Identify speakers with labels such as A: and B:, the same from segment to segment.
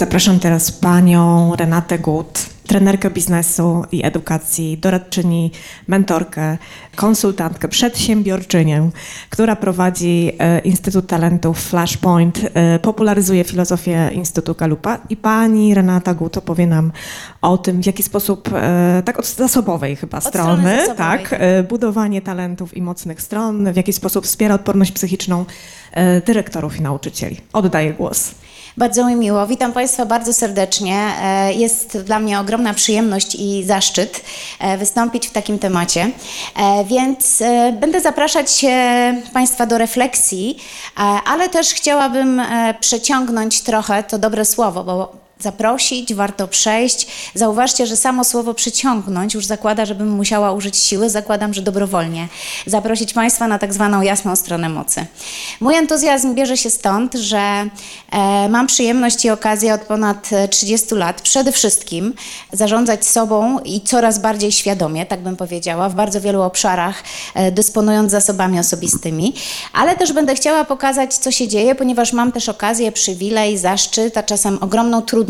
A: Zapraszam teraz panią Renatę Gut, trenerkę biznesu i edukacji, doradczyni, mentorkę, konsultantkę, przedsiębiorczynię, która prowadzi e, Instytut Talentów Flashpoint, e, popularyzuje filozofię Instytutu Kalupa i pani Renata Gut opowie nam o tym, w jaki sposób, e, tak od zasobowej chyba strony,
B: strony zasobowej.
A: tak, e, budowanie talentów i mocnych stron, w jaki sposób wspiera odporność psychiczną dyrektorów i nauczycieli. Oddaję głos.
B: Bardzo mi miło. Witam Państwa bardzo serdecznie. E, Jest dla mnie ogromna przyjemność i zaszczyt e, wystąpić w takim temacie. E, Więc będę zapraszać Państwa do refleksji, ale też chciałabym przeciągnąć trochę to dobre słowo, bo zaprosić, warto przejść. Zauważcie, że samo słowo przyciągnąć już zakłada, żebym musiała użyć siły, zakładam, że dobrowolnie. Zaprosić Państwa na tak zwaną jasną stronę mocy. Mój entuzjazm bierze się stąd, że e, mam przyjemność i okazję od ponad e, 30 lat przede wszystkim zarządzać sobą i coraz bardziej świadomie, tak bym powiedziała, w bardzo wielu obszarach, e, dysponując zasobami osobistymi, ale też będę chciała pokazać, co się dzieje, ponieważ mam też okazję, przywilej, zaszczyt, a czasem ogromną trudność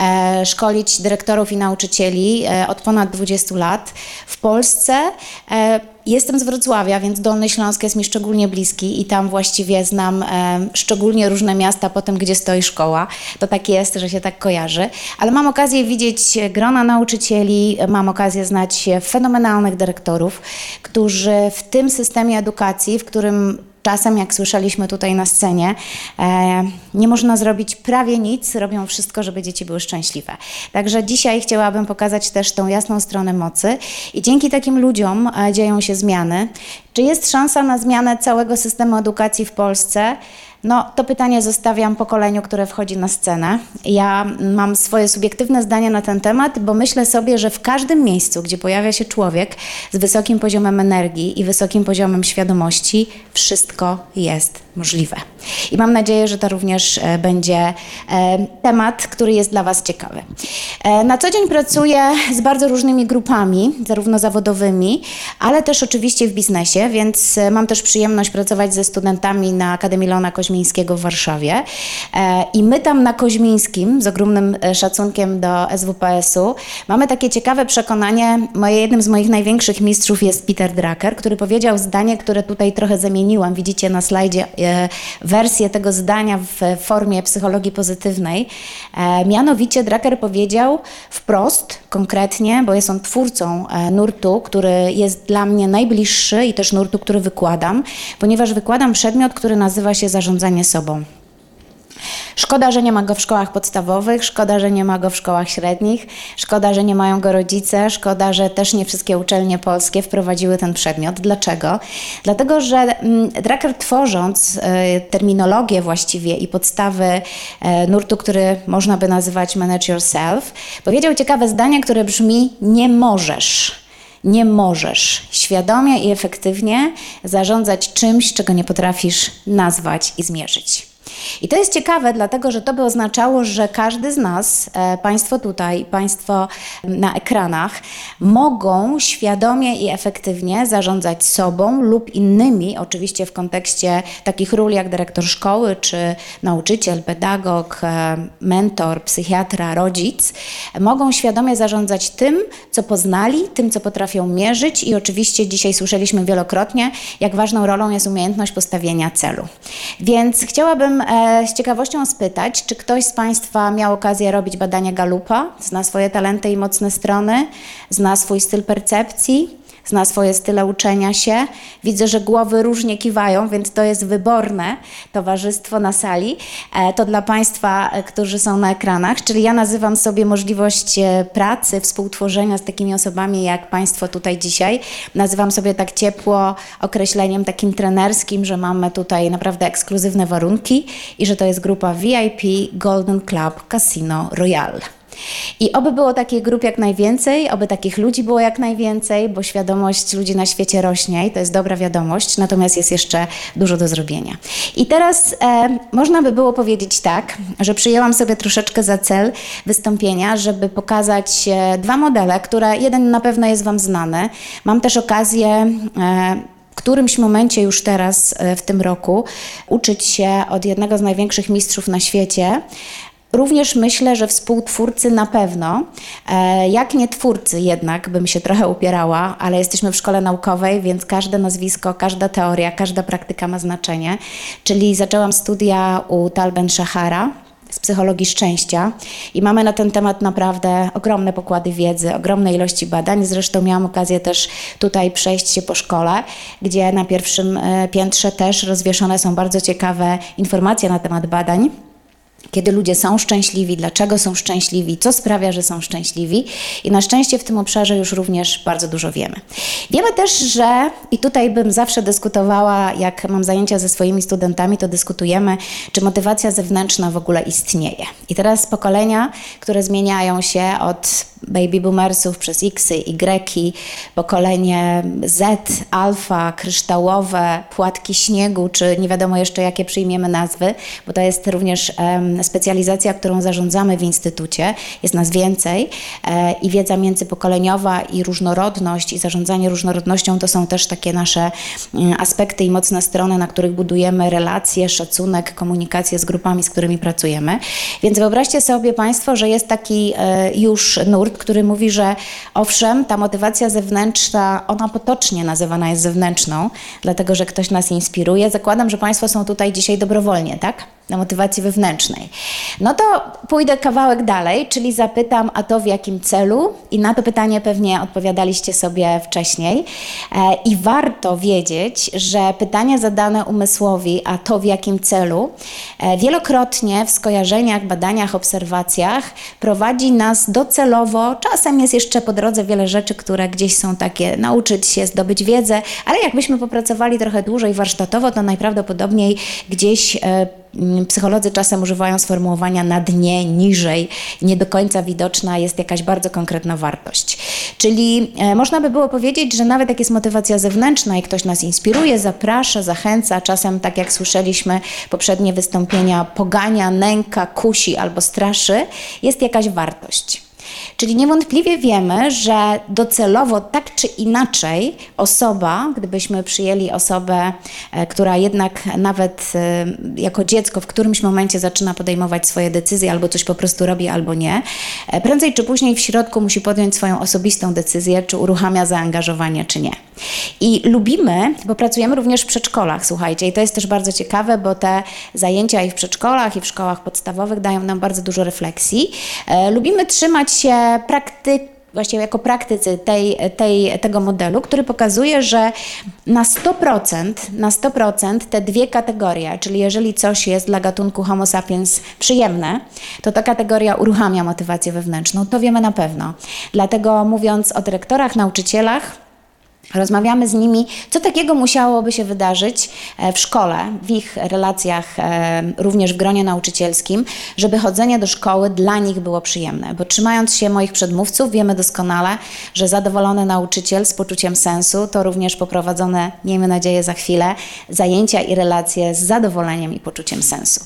B: e, szkolić dyrektorów i nauczycieli e, od ponad 20 lat w Polsce. E, Jestem z Wrocławia, więc Dolny Śląsk jest mi szczególnie bliski i tam właściwie znam e, szczególnie różne miasta po tym, gdzie stoi szkoła. To tak jest, że się tak kojarzy. Ale mam okazję widzieć grona nauczycieli, mam okazję znać fenomenalnych dyrektorów, którzy w tym systemie edukacji, w którym Czasem, jak słyszeliśmy tutaj na scenie, e, nie można zrobić prawie nic, robią wszystko, żeby dzieci były szczęśliwe. Także dzisiaj chciałabym pokazać też tą jasną stronę mocy i dzięki takim ludziom e, dzieją się zmiany. Czy jest szansa na zmianę całego systemu edukacji w Polsce? No, to pytanie zostawiam pokoleniu, które wchodzi na scenę. Ja mam swoje subiektywne zdanie na ten temat, bo myślę sobie, że w każdym miejscu, gdzie pojawia się człowiek z wysokim poziomem energii i wysokim poziomem świadomości, wszystko jest możliwe. I mam nadzieję, że to również e, będzie e, temat, który jest dla Was ciekawy. E, Na co dzień pracuję z bardzo różnymi grupami, zarówno zawodowymi, ale też oczywiście w biznesie, więc mam też przyjemność pracować ze studentami na Akademii Leona Koźmińskiego w Warszawie. I my tam na Koźmińskim, z ogromnym szacunkiem do SWPS-u, mamy takie ciekawe przekonanie, moje, jednym z moich największych mistrzów jest Peter Drucker, który powiedział zdanie, które tutaj trochę zamieniłam, widzicie na slajdzie wersję tego zdania w formie psychologii pozytywnej. E, mianowicie Drucker powiedział wprost, konkretnie, bo jest on twórcą e, nurtu, który jest dla mnie najbliższy i też nurtu, który wykładam, ponieważ wykładam przedmiot, który nazywa się zarządzanie sobą. Szkoda, że nie ma go w szkołach podstawowych, szkoda, że nie ma go w szkołach średnich, szkoda, że nie mają go rodzice, szkoda, że też nie wszystkie uczelnie polskie wprowadziły ten przedmiot. Dlaczego? Dlatego, że mm, Drucker tworząc e, terminologię właściwie i podstawy e, nurtu, który można by nazywać Manage Yourself, powiedział ciekawe zdanie, które brzmi nie możesz nie możesz świadomie i efektywnie zarządzać czymś, czego nie potrafisz nazwać i zmierzyć. I to jest ciekawe, dlatego że to by oznaczało, że każdy z nas, e, Państwo tutaj, Państwo na ekranach, mogą świadomie i efektywnie zarządzać sobą lub innymi, oczywiście w kontekście takich ról jak dyrektor szkoły, czy nauczyciel, pedagog, e, mentor, psychiatra, rodzic, mogą świadomie zarządzać tym, co poznali, tym, co potrafią mierzyć i oczywiście dzisiaj słyszeliśmy wielokrotnie, jak ważną rolą jest umiejętność postawienia celu. Więc chciałabym e, z ciekawością spytać, czy ktoś z Państwa miał okazję robić badanie Galupa, zna swoje talenty i mocne strony, zna swój styl percepcji, zna swoje style uczenia się. Widzę, że głowy różnie kiwają, więc to jest wyborne towarzystwo na sali. E, To dla Państwa, e, którzy są na ekranach, czyli ja nazywam sobie możliwość e, pracy, współtworzenia z takimi osobami jak Państwo tutaj dzisiaj. Nazywam sobie tak ciepło określeniem takim trenerskim, że mamy tutaj naprawdę ekskluzywne warunki i że to jest grupa VIP Golden Club Casino Royale. I oby było takich grup jak najwięcej, oby takich ludzi było jak najwięcej, bo świadomość ludzi na świecie rośnie i to jest dobra wiadomość, natomiast jest jeszcze dużo do zrobienia. I teraz e, można by było powiedzieć tak, że przyjęłam sobie troszeczkę za cel wystąpienia, żeby pokazać e, dwa modele, które jeden na pewno jest Wam znany. Mam też okazję e, w którymś momencie już teraz e, w tym roku uczyć się od jednego z największych mistrzów na świecie. Również myślę, że współtwórcy na pewno, e, jak nie twórcy jednak, bym się trochę upierała, ale jesteśmy w szkole naukowej, więc każde nazwisko, każda teoria, każda praktyka ma znaczenie. Czyli zaczęłam studia u Tal Ben Shahara, z psychologii szczęścia i mamy na ten temat naprawdę ogromne pokłady wiedzy, ogromne ilości badań. Zresztą miałam okazję też tutaj przejść się po szkole, gdzie na pierwszym e, piętrze też rozwieszone są bardzo ciekawe informacje na temat badań kiedy ludzie są szczęśliwi, dlaczego są szczęśliwi, co sprawia, że są szczęśliwi. I na szczęście w tym obszarze już również bardzo dużo wiemy. Wiemy też, że, i tutaj bym zawsze dyskutowała, jak mam zajęcia ze swoimi studentami, to dyskutujemy, czy motywacja zewnętrzna w ogóle istnieje. I teraz pokolenia, które zmieniają się od baby boomersów przez X, Y, pokolenie Z, alfa, kryształowe, płatki śniegu, czy nie wiadomo jeszcze jakie przyjmiemy nazwy, bo to jest również specjalizacja, którą zarządzamy w instytucie, jest nas więcej e, i wiedza międzypokoleniowa i różnorodność i zarządzanie różnorodnością to są też takie nasze um, aspekty i mocne strony, na których budujemy relacje, szacunek, komunikację z grupami, z którymi pracujemy. Więc wyobraźcie sobie Państwo, że jest taki e, już nurt, który mówi, że owszem, ta motywacja zewnętrzna, ona potocznie nazywana jest zewnętrzną, dlatego że ktoś nas inspiruje. Zakładam, że Państwo są tutaj dzisiaj dobrowolnie, tak? na motywacji wewnętrznej. No to pójdę kawałek dalej, czyli zapytam, a to w jakim celu? I na to pytanie pewnie odpowiadaliście sobie wcześniej. E, I warto wiedzieć, że pytania zadane umysłowi, a to w jakim celu, e, wielokrotnie w skojarzeniach, badaniach, obserwacjach prowadzi nas docelowo. Czasem jest jeszcze po drodze wiele rzeczy, które gdzieś są takie, nauczyć się, zdobyć wiedzę, ale jakbyśmy popracowali trochę dłużej warsztatowo, to najprawdopodobniej gdzieś e, psycholodzy czasem używają sformułowania na dnie, niżej, nie do końca widoczna jest jakaś bardzo konkretna wartość. Czyli e, można by było powiedzieć, że nawet jak jest motywacja zewnętrzna i ktoś nas inspiruje, zaprasza, zachęca, czasem tak jak słyszeliśmy poprzednie wystąpienia, pogania, nęka, kusi albo straszy, jest jakaś wartość. Czyli niewątpliwie wiemy, że docelowo tak czy inaczej osoba, gdybyśmy przyjęli osobę, e, która jednak nawet e, jako dziecko w którymś momencie zaczyna podejmować swoje decyzje, albo coś po prostu robi, albo nie, e, prędzej czy później w środku musi podjąć swoją osobistą decyzję, czy uruchamia zaangażowanie, czy nie. I lubimy, bo pracujemy również w przedszkolach, słuchajcie, i to jest też bardzo ciekawe, bo te zajęcia i w przedszkolach, i w szkołach podstawowych dają nam bardzo dużo refleksji. Lubimy trzymać się praktyk właściwie jako praktycy tej, tej, tego modelu, który pokazuje, że na 100%, na 100% te dwie kategorie, czyli jeżeli coś jest dla gatunku Homo sapiens przyjemne, to ta kategoria uruchamia motywację wewnętrzną, to wiemy na pewno. Dlatego mówiąc o dyrektorach, nauczycielach, Rozmawiamy z nimi, co takiego musiałoby się wydarzyć e, w szkole, w ich relacjach, e, również w gronie nauczycielskim, żeby chodzenie do szkoły dla nich było przyjemne. Bo trzymając się moich przedmówców, wiemy doskonale, że zadowolony nauczyciel z poczuciem sensu to również poprowadzone, miejmy nadzieję za chwilę, zajęcia i relacje z zadowoleniem i poczuciem sensu.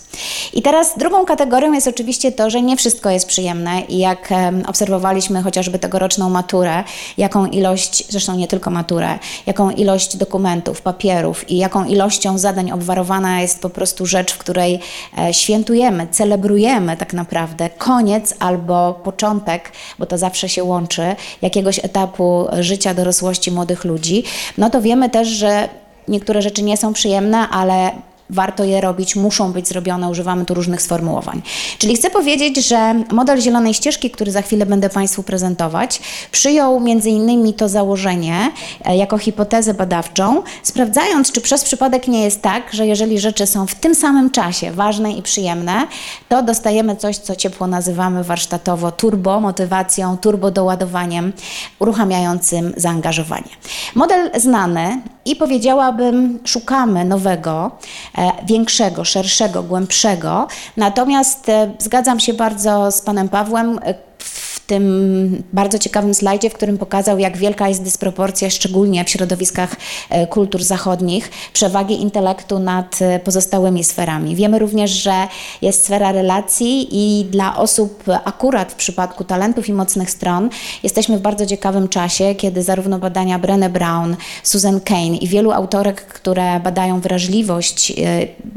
B: I teraz drugą kategorią jest oczywiście to, że nie wszystko jest przyjemne i jak obserwowaliśmy chociażby tegoroczną maturę, jaką ilość, zresztą nie tylko maturę, jaką ilość dokumentów, papierów i jaką ilością zadań obwarowana jest po prostu rzecz, w której e, świętujemy, celebrujemy tak naprawdę koniec albo początek, bo to zawsze się łączy, jakiegoś etapu życia dorosłości młodych ludzi, no to wiemy też, że niektóre rzeczy nie są przyjemne, ale warto je robić, muszą być zrobione, używamy tu różnych sformułowań. Czyli chcę powiedzieć, że model zielonej ścieżki, który za chwilę będę Państwu prezentować, przyjął między innymi to założenie e, jako hipotezę badawczą, sprawdzając, czy przez przypadek nie jest tak, że jeżeli rzeczy są w tym samym czasie ważne i przyjemne, to dostajemy coś, co ciepło nazywamy warsztatowo turbo motywacją, turbo doładowaniem, uruchamiającym zaangażowanie. Model znany, I powiedziałabym, szukamy nowego, e, większego, szerszego, głębszego. Natomiast e, zgadzam się bardzo z panem Pawłem w tym bardzo ciekawym slajdzie, w którym pokazał, jak wielka jest dysproporcja, szczególnie w środowiskach e, kultur zachodnich, przewagi intelektu nad e, pozostałymi sferami. Wiemy również, że jest sfera relacji i dla osób akurat w przypadku talentów i mocnych stron jesteśmy w bardzo ciekawym czasie, kiedy zarówno badania Brené Brown, Susan Kane i wielu autorek, które badają wrażliwość, e,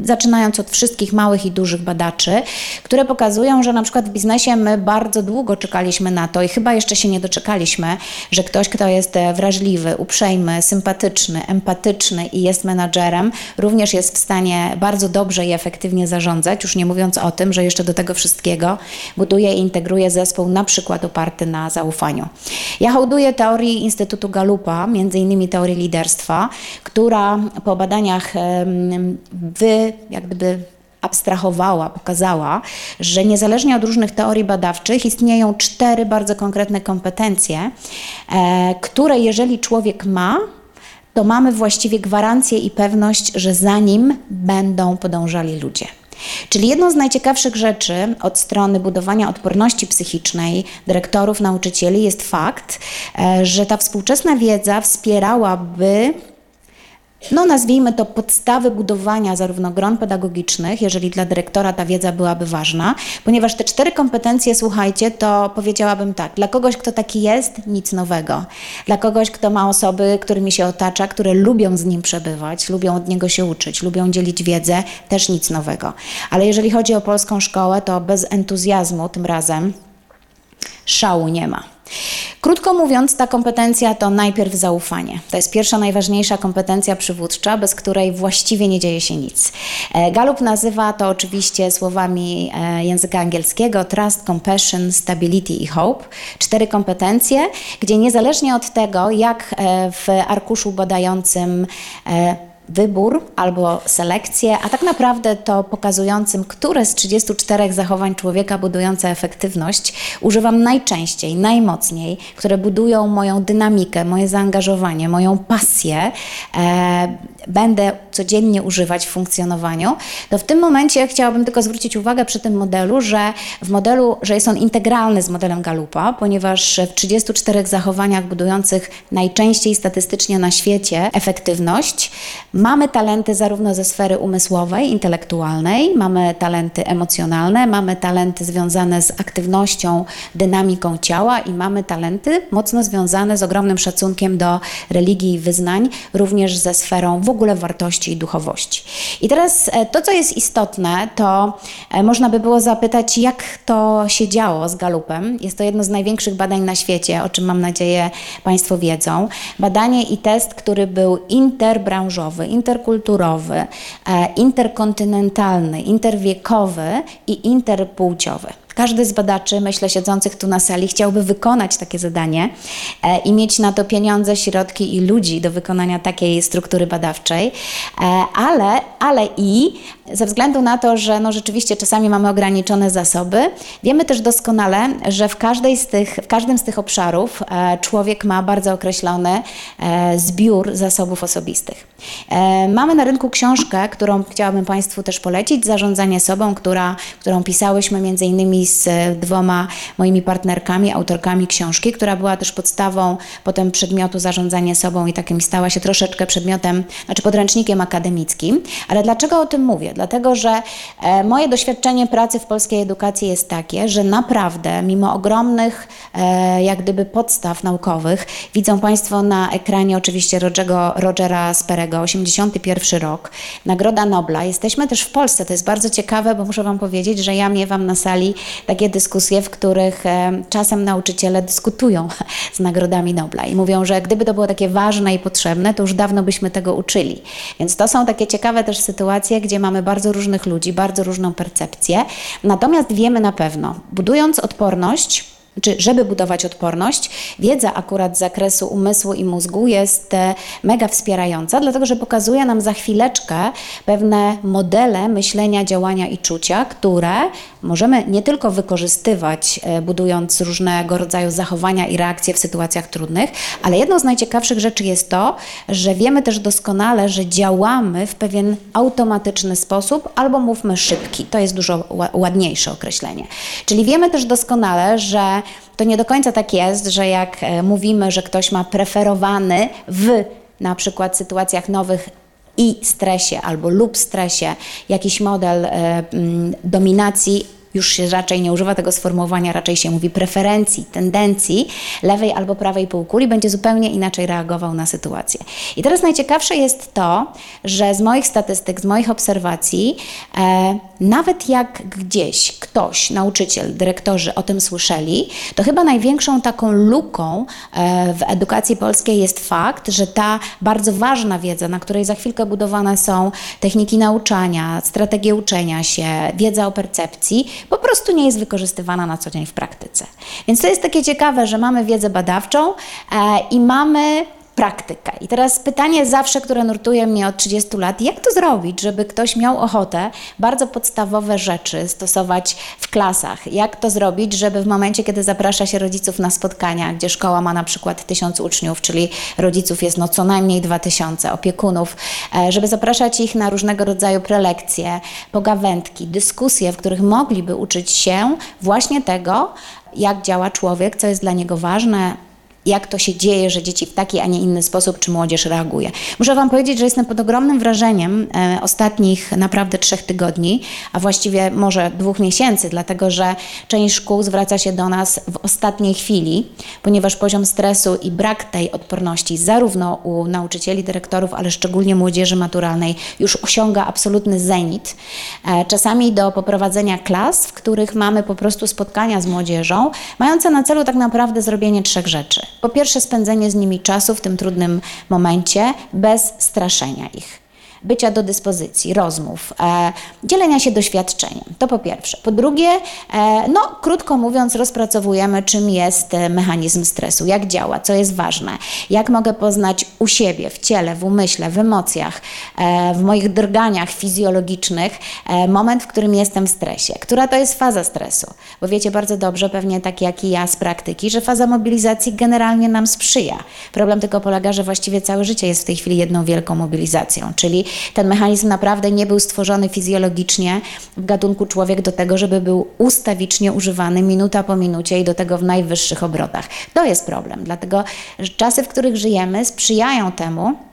B: zaczynając od wszystkich małych i dużych badaczy, które pokazują, że na przykład w biznesie my bardzo długo czekaliśmy czekaliśmy na to i chyba jeszcze się nie doczekaliśmy, że ktoś, kto jest e, wrażliwy, uprzejmy, sympatyczny, empatyczny i jest menadżerem, również jest w stanie bardzo dobrze i efektywnie zarządzać, już nie mówiąc o tym, że jeszcze do tego wszystkiego buduje i integruje zespół na przykład oparty na zaufaniu. Ja hołduję teorii Instytutu Galupa, między innymi teorii liderstwa, która po badaniach wy, jak gdyby abstrahowała, pokazała, że niezależnie od różnych teorii badawczych istnieją cztery bardzo konkretne kompetencje, e, które jeżeli człowiek ma, to mamy właściwie gwarancję i pewność, że za nim będą podążali ludzie. Czyli jedną z najciekawszych rzeczy od strony budowania odporności psychicznej dyrektorów, nauczycieli jest fakt, e, że ta współczesna wiedza wspierałaby no nazwijmy to podstawy budowania zarówno gron pedagogicznych, jeżeli dla dyrektora ta wiedza byłaby ważna, ponieważ te cztery kompetencje, słuchajcie, to powiedziałabym tak, dla kogoś, kto taki jest, nic nowego. Dla kogoś, kto ma osoby, którymi się otacza, które lubią z nim przebywać, lubią od niego się uczyć, lubią dzielić wiedzę, też nic nowego. Ale jeżeli chodzi o polską szkołę, to bez entuzjazmu tym razem szału nie ma. Krótko mówiąc, ta kompetencja to najpierw zaufanie. To jest pierwsza, najważniejsza kompetencja przywódcza, bez której właściwie nie dzieje się nic. E, Galup nazywa to oczywiście słowami e, języka angielskiego trust, compassion, stability i hope. Cztery kompetencje, gdzie niezależnie od tego, jak e, w arkuszu badającym wybór albo selekcję, a tak naprawdę to pokazującym, które z 34 zachowań człowieka budujące efektywność używam najczęściej, najmocniej, które budują moją dynamikę, moje zaangażowanie, moją pasję, e, będę codziennie używać w funkcjonowaniu, to w tym momencie chciałabym tylko zwrócić uwagę przy tym modelu, że w modelu, że jest on integralny z modelem Galupa, ponieważ w 34 zachowaniach budujących najczęściej statystycznie na świecie efektywność mamy talenty zarówno ze sfery umysłowej, intelektualnej, mamy talenty emocjonalne, mamy talenty związane z aktywnością, dynamiką ciała i mamy talenty mocno związane z ogromnym szacunkiem do religii i wyznań, również ze sferą w ogóle wartości i duchowości. I teraz e, to, co jest istotne, to e, można by było zapytać, jak to się działo z Galupem. Jest to jedno z największych badań na świecie, o czym mam nadzieję Państwo wiedzą. Badanie i test, który był interbranżowy, interkulturowy, e, interkontynentalny, interwiekowy i interpłciowy. Każdy z badaczy, myślę, siedzących tu na sali, chciałby wykonać takie zadanie e, i mieć na to pieniądze, środki i ludzi do wykonania takiej struktury badawczej, e, ale, ale i ze względu na to, że no rzeczywiście czasami mamy ograniczone zasoby, wiemy też doskonale, że w, każdej z tych, w każdym z tych obszarów e, człowiek ma bardzo określony zbiór zasobów osobistych. Mamy na rynku książkę, którą chciałabym Państwu też polecić, Zarządzanie sobą, która, którą pisałyśmy między innymi z dwoma moimi partnerkami, autorkami książki, która była też podstawą potem przedmiotu zarządzanie sobą i takim stała się troszeczkę przedmiotem, znaczy podręcznikiem akademickim. Ale dlaczego o tym mówię? Dlatego, że e, moje doświadczenie pracy w polskiej edukacji jest takie, że naprawdę mimo ogromnych e, jak gdyby podstaw naukowych, widzą Państwo na ekranie oczywiście Rogera, Rogera Sperego, 81 rok, Nagroda Nobla. Jesteśmy też w Polsce, to jest bardzo ciekawe, bo muszę Wam powiedzieć, że ja miewam na sali takie dyskusje, w których e, czasem nauczyciele dyskutują z nagrodami Nobla i mówią, że gdyby to było takie ważne i potrzebne, to już dawno byśmy tego uczyli. Więc to są takie ciekawe też sytuacje, gdzie mamy bardzo różnych ludzi, bardzo różną percepcję. Natomiast wiemy na pewno, budując odporność, czy żeby budować odporność, wiedza akurat z zakresu umysłu i mózgu jest e, mega wspierająca, dlatego że pokazuje nam za chwileczkę pewne modele myślenia, działania i czucia, które możemy nie tylko wykorzystywać, e, budując różnego rodzaju zachowania i reakcje w sytuacjach trudnych, ale jedną z najciekawszych rzeczy jest to, że wiemy też doskonale, że działamy w pewien automatyczny sposób, albo mówmy szybki. To jest dużo ładniejsze określenie. Czyli wiemy też doskonale, że to nie do końca tak jest, że jak e, mówimy, że ktoś ma preferowany w na przykład sytuacjach nowych i stresie albo lub stresie jakiś model e, dominacji już się raczej nie używa tego sformułowania, raczej się mówi preferencji, tendencji lewej albo prawej półkuli, będzie zupełnie inaczej reagował na sytuację. I teraz najciekawsze jest to, że z moich statystyk, z moich obserwacji, e, nawet jak gdzieś ktoś, nauczyciel, dyrektorzy o tym słyszeli, to chyba największą taką luką e, w edukacji polskiej jest fakt, że ta bardzo ważna wiedza, na której za chwilkę budowane są techniki nauczania, strategie uczenia się, wiedza o percepcji, po prostu nie jest wykorzystywana na co dzień w praktyce. Więc to jest takie ciekawe, że mamy wiedzę badawczą e, i mamy praktykę. I teraz pytanie zawsze, które nurtuje mnie od 30 lat, jak to zrobić, żeby ktoś miał ochotę bardzo podstawowe rzeczy stosować w klasach? Jak to zrobić, żeby w momencie, kiedy zaprasza się rodziców na spotkania, gdzie szkoła ma na przykład tysiąc uczniów, czyli rodziców jest no co najmniej dwa tysiące, opiekunów, e, żeby zapraszać ich na różnego rodzaju prelekcje, pogawędki, dyskusje, w których mogliby uczyć się właśnie tego, jak działa człowiek, co jest dla niego ważne, jak to się dzieje, że dzieci w taki, a nie inny sposób, czy młodzież reaguje. Muszę Wam powiedzieć, że jestem pod ogromnym wrażeniem e, ostatnich naprawdę trzech tygodni, a właściwie może dwóch miesięcy, dlatego że część szkół zwraca się do nas w ostatniej chwili, ponieważ poziom stresu i brak tej odporności zarówno u nauczycieli, dyrektorów, ale szczególnie młodzieży maturalnej już osiąga absolutny zenit. E, czasami do poprowadzenia klas, w których mamy po prostu spotkania z młodzieżą, mające na celu tak naprawdę zrobienie trzech rzeczy. Po pierwsze, spędzenie z nimi czasu w tym trudnym momencie bez straszenia ich bycia do dyspozycji, rozmów, e, dzielenia się doświadczeniem. To po pierwsze. Po drugie, e, no krótko mówiąc, rozpracowujemy, czym jest e, mechanizm stresu, jak działa, co jest ważne, jak mogę poznać u siebie, w ciele, w umyśle, w emocjach, e, w moich drganiach fizjologicznych e, moment, w którym jestem w stresie. Która to jest faza stresu? Bo wiecie bardzo dobrze, pewnie tak jak i ja z praktyki, że faza mobilizacji generalnie nam sprzyja. Problem tylko polega, że właściwie całe życie jest w tej chwili jedną wielką mobilizacją, czyli ten mechanizm naprawdę nie był stworzony fizjologicznie w gatunku człowiek do tego, żeby był ustawicznie używany minuta po minucie i do tego w najwyższych obrotach. To jest problem, dlatego czasy, w których żyjemy, sprzyjają temu,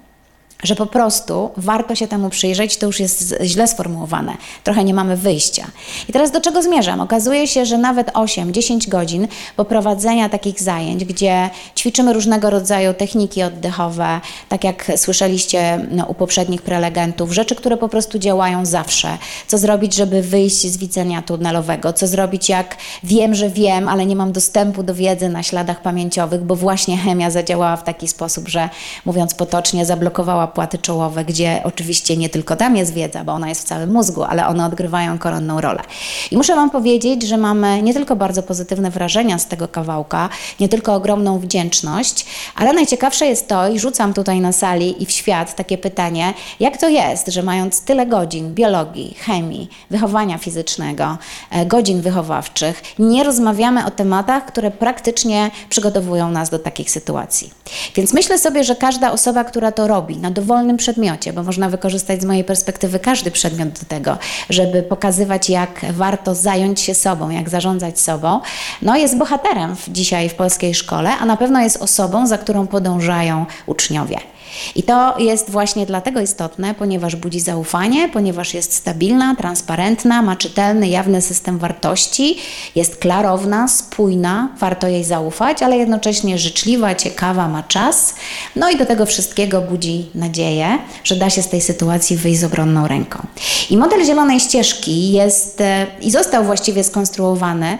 B: że po prostu warto się temu przyjrzeć, to już jest źle sformułowane. Trochę nie mamy wyjścia. I teraz do czego zmierzam? Okazuje się, że nawet 8-10 godzin poprowadzenia takich zajęć, gdzie ćwiczymy różnego rodzaju techniki oddechowe, tak jak słyszeliście no, u poprzednich prelegentów, rzeczy, które po prostu działają zawsze. Co zrobić, żeby wyjść z widzenia tunelowego? Co zrobić, jak wiem, że wiem, ale nie mam dostępu do wiedzy na śladach pamięciowych, bo właśnie chemia zadziałała w taki sposób, że mówiąc potocznie, zablokowała płaty czołowe, gdzie oczywiście nie tylko tam jest wiedza, bo ona jest w całym mózgu, ale one odgrywają koronną rolę. I muszę Wam powiedzieć, że mamy nie tylko bardzo pozytywne wrażenia z tego kawałka, nie tylko ogromną wdzięczność, ale najciekawsze jest to, i rzucam tutaj na sali i w świat takie pytanie, jak to jest, że mając tyle godzin biologii, chemii, wychowania fizycznego, e, godzin wychowawczych, nie rozmawiamy o tematach, które praktycznie przygotowują nas do takich sytuacji. Więc myślę sobie, że każda osoba, która to robi na dowolnym przedmiocie, bo można wykorzystać z mojej perspektywy każdy przedmiot do tego, żeby pokazywać, jak warto zająć się sobą, jak zarządzać sobą, no jest bohaterem dzisiaj w polskiej szkole, a na pewno jest osobą, za którą podążają uczniowie. I to jest właśnie dlatego istotne, ponieważ budzi zaufanie, ponieważ jest stabilna, transparentna, ma czytelny, jawny system wartości, jest klarowna, spójna, warto jej zaufać, ale jednocześnie życzliwa, ciekawa, ma czas. No i do tego wszystkiego budzi nadzieję, że da się z tej sytuacji wyjść z obronną ręką. I model zielonej ścieżki jest e, i został właściwie skonstruowany.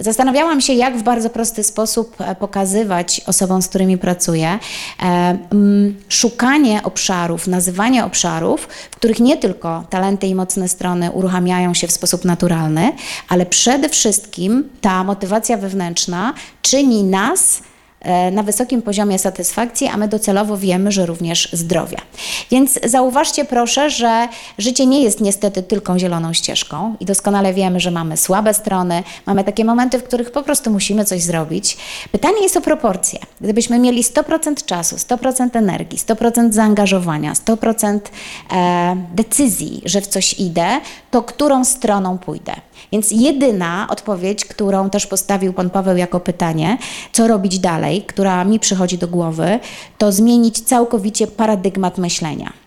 B: Zastanawiałam się, jak w bardzo prosty sposób e, pokazywać osobom, z którymi pracuję, szukanie obszarów, nazywanie obszarów, w których nie tylko talenty i mocne strony uruchamiają się w sposób naturalny, ale przede wszystkim ta motywacja wewnętrzna czyni nas na wysokim poziomie satysfakcji, a my docelowo wiemy, że również zdrowia. Więc zauważcie proszę, że życie nie jest niestety tylko zieloną ścieżką i doskonale wiemy, że mamy słabe strony, mamy takie momenty, w których po prostu musimy coś zrobić. Pytanie jest o proporcje. Gdybyśmy mieli 100% czasu, 100% energii, 100% zaangażowania, 100% e, decyzji, że w coś idę, to którą stroną pójdę? Więc jedyna odpowiedź, którą też postawił Pan Paweł jako pytanie, co robić dalej, która mi przychodzi do głowy, to zmienić całkowicie paradygmat myślenia.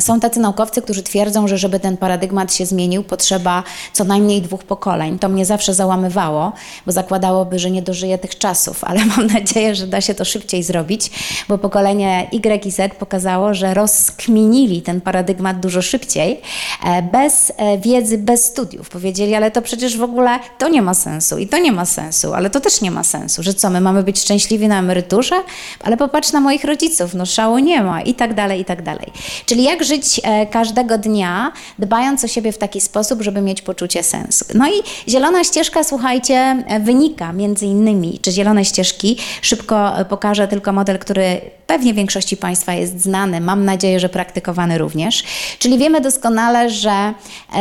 B: Są tacy naukowcy, którzy twierdzą, że żeby ten paradygmat się zmienił, potrzeba co najmniej dwóch pokoleń. To mnie zawsze załamywało, bo zakładałoby, że nie dożyję tych czasów, ale mam nadzieję, że da się to szybciej zrobić, bo pokolenie Y i Z pokazało, że rozkminili ten paradygmat dużo szybciej, e, bez e, wiedzy, bez studiów. Powiedzieli, ale to przecież w ogóle to nie ma sensu i to nie ma sensu, ale to też nie ma sensu, że co, my mamy być szczęśliwi na emeryturze? Ale popatrz na moich rodziców, no szału nie ma i tak dalej, i tak dalej. Czyli jak żyć e, każdego dnia, dbając o siebie w taki sposób, żeby mieć poczucie sensu. No i zielona ścieżka, słuchajcie, e, wynika między innymi, czy zielone ścieżki, szybko e, pokażę tylko model, który pewnie większości Państwa jest znany, mam nadzieję, że praktykowany również. Czyli wiemy doskonale, że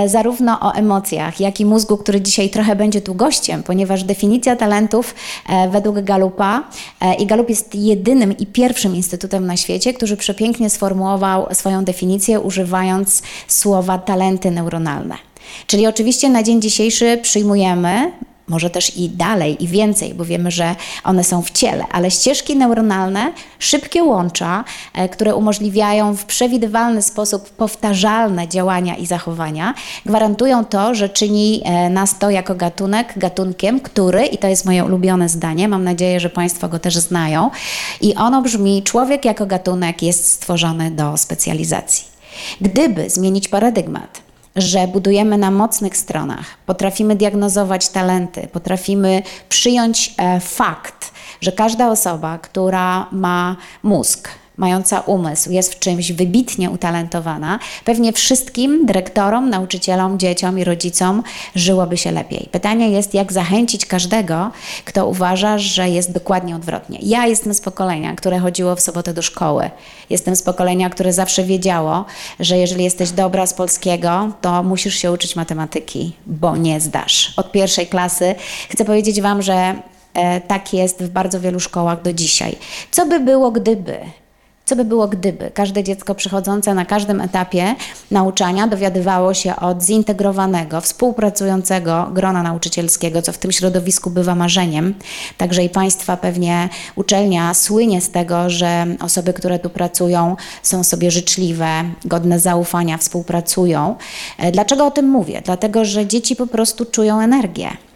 B: zarówno o emocjach, jak i mózgu, który dzisiaj trochę będzie tu gościem, ponieważ definicja talentów według Galupa, i Galup jest jedynym i pierwszym instytutem na świecie, który przepięknie sformułował swoją definicję definicję, używając słowa talenty neuronalne. Czyli oczywiście na dzień dzisiejszy przyjmujemy może też i dalej, i więcej, bo wiemy, że one są w ciele, ale ścieżki neuronalne, szybkie łącza, e, które umożliwiają w przewidywalny sposób powtarzalne działania i zachowania, gwarantują to, że czyni e, nas to jako gatunek gatunkiem, który, i to jest moje ulubione zdanie, mam nadzieję, że Państwo go też znają, i ono brzmi: człowiek jako gatunek jest stworzony do specjalizacji. Gdyby zmienić paradygmat, że budujemy na mocnych stronach, potrafimy diagnozować talenty, potrafimy przyjąć e, fakt, że każda osoba, która ma mózg, mająca umysł, jest w czymś wybitnie utalentowana, pewnie wszystkim dyrektorom, nauczycielom, dzieciom i rodzicom żyłoby się lepiej. Pytanie jest, jak zachęcić każdego, kto uważa, że jest dokładnie odwrotnie. Ja jestem z pokolenia, które chodziło w sobotę do szkoły. Jestem z pokolenia, które zawsze wiedziało, że jeżeli jesteś dobra z polskiego, to musisz się uczyć matematyki, bo nie zdasz. Od pierwszej klasy chcę powiedzieć Wam, że e, tak jest w bardzo wielu szkołach do dzisiaj. Co by było, gdyby co by było gdyby każde dziecko przychodzące na każdym etapie nauczania dowiadywało się od zintegrowanego, współpracującego grona nauczycielskiego, co w tym środowisku bywa marzeniem. Także i Państwa pewnie uczelnia słynie z tego, że osoby, które tu pracują, są sobie życzliwe, godne zaufania, współpracują. E, dlaczego o tym mówię? Dlatego, że dzieci po prostu czują energię.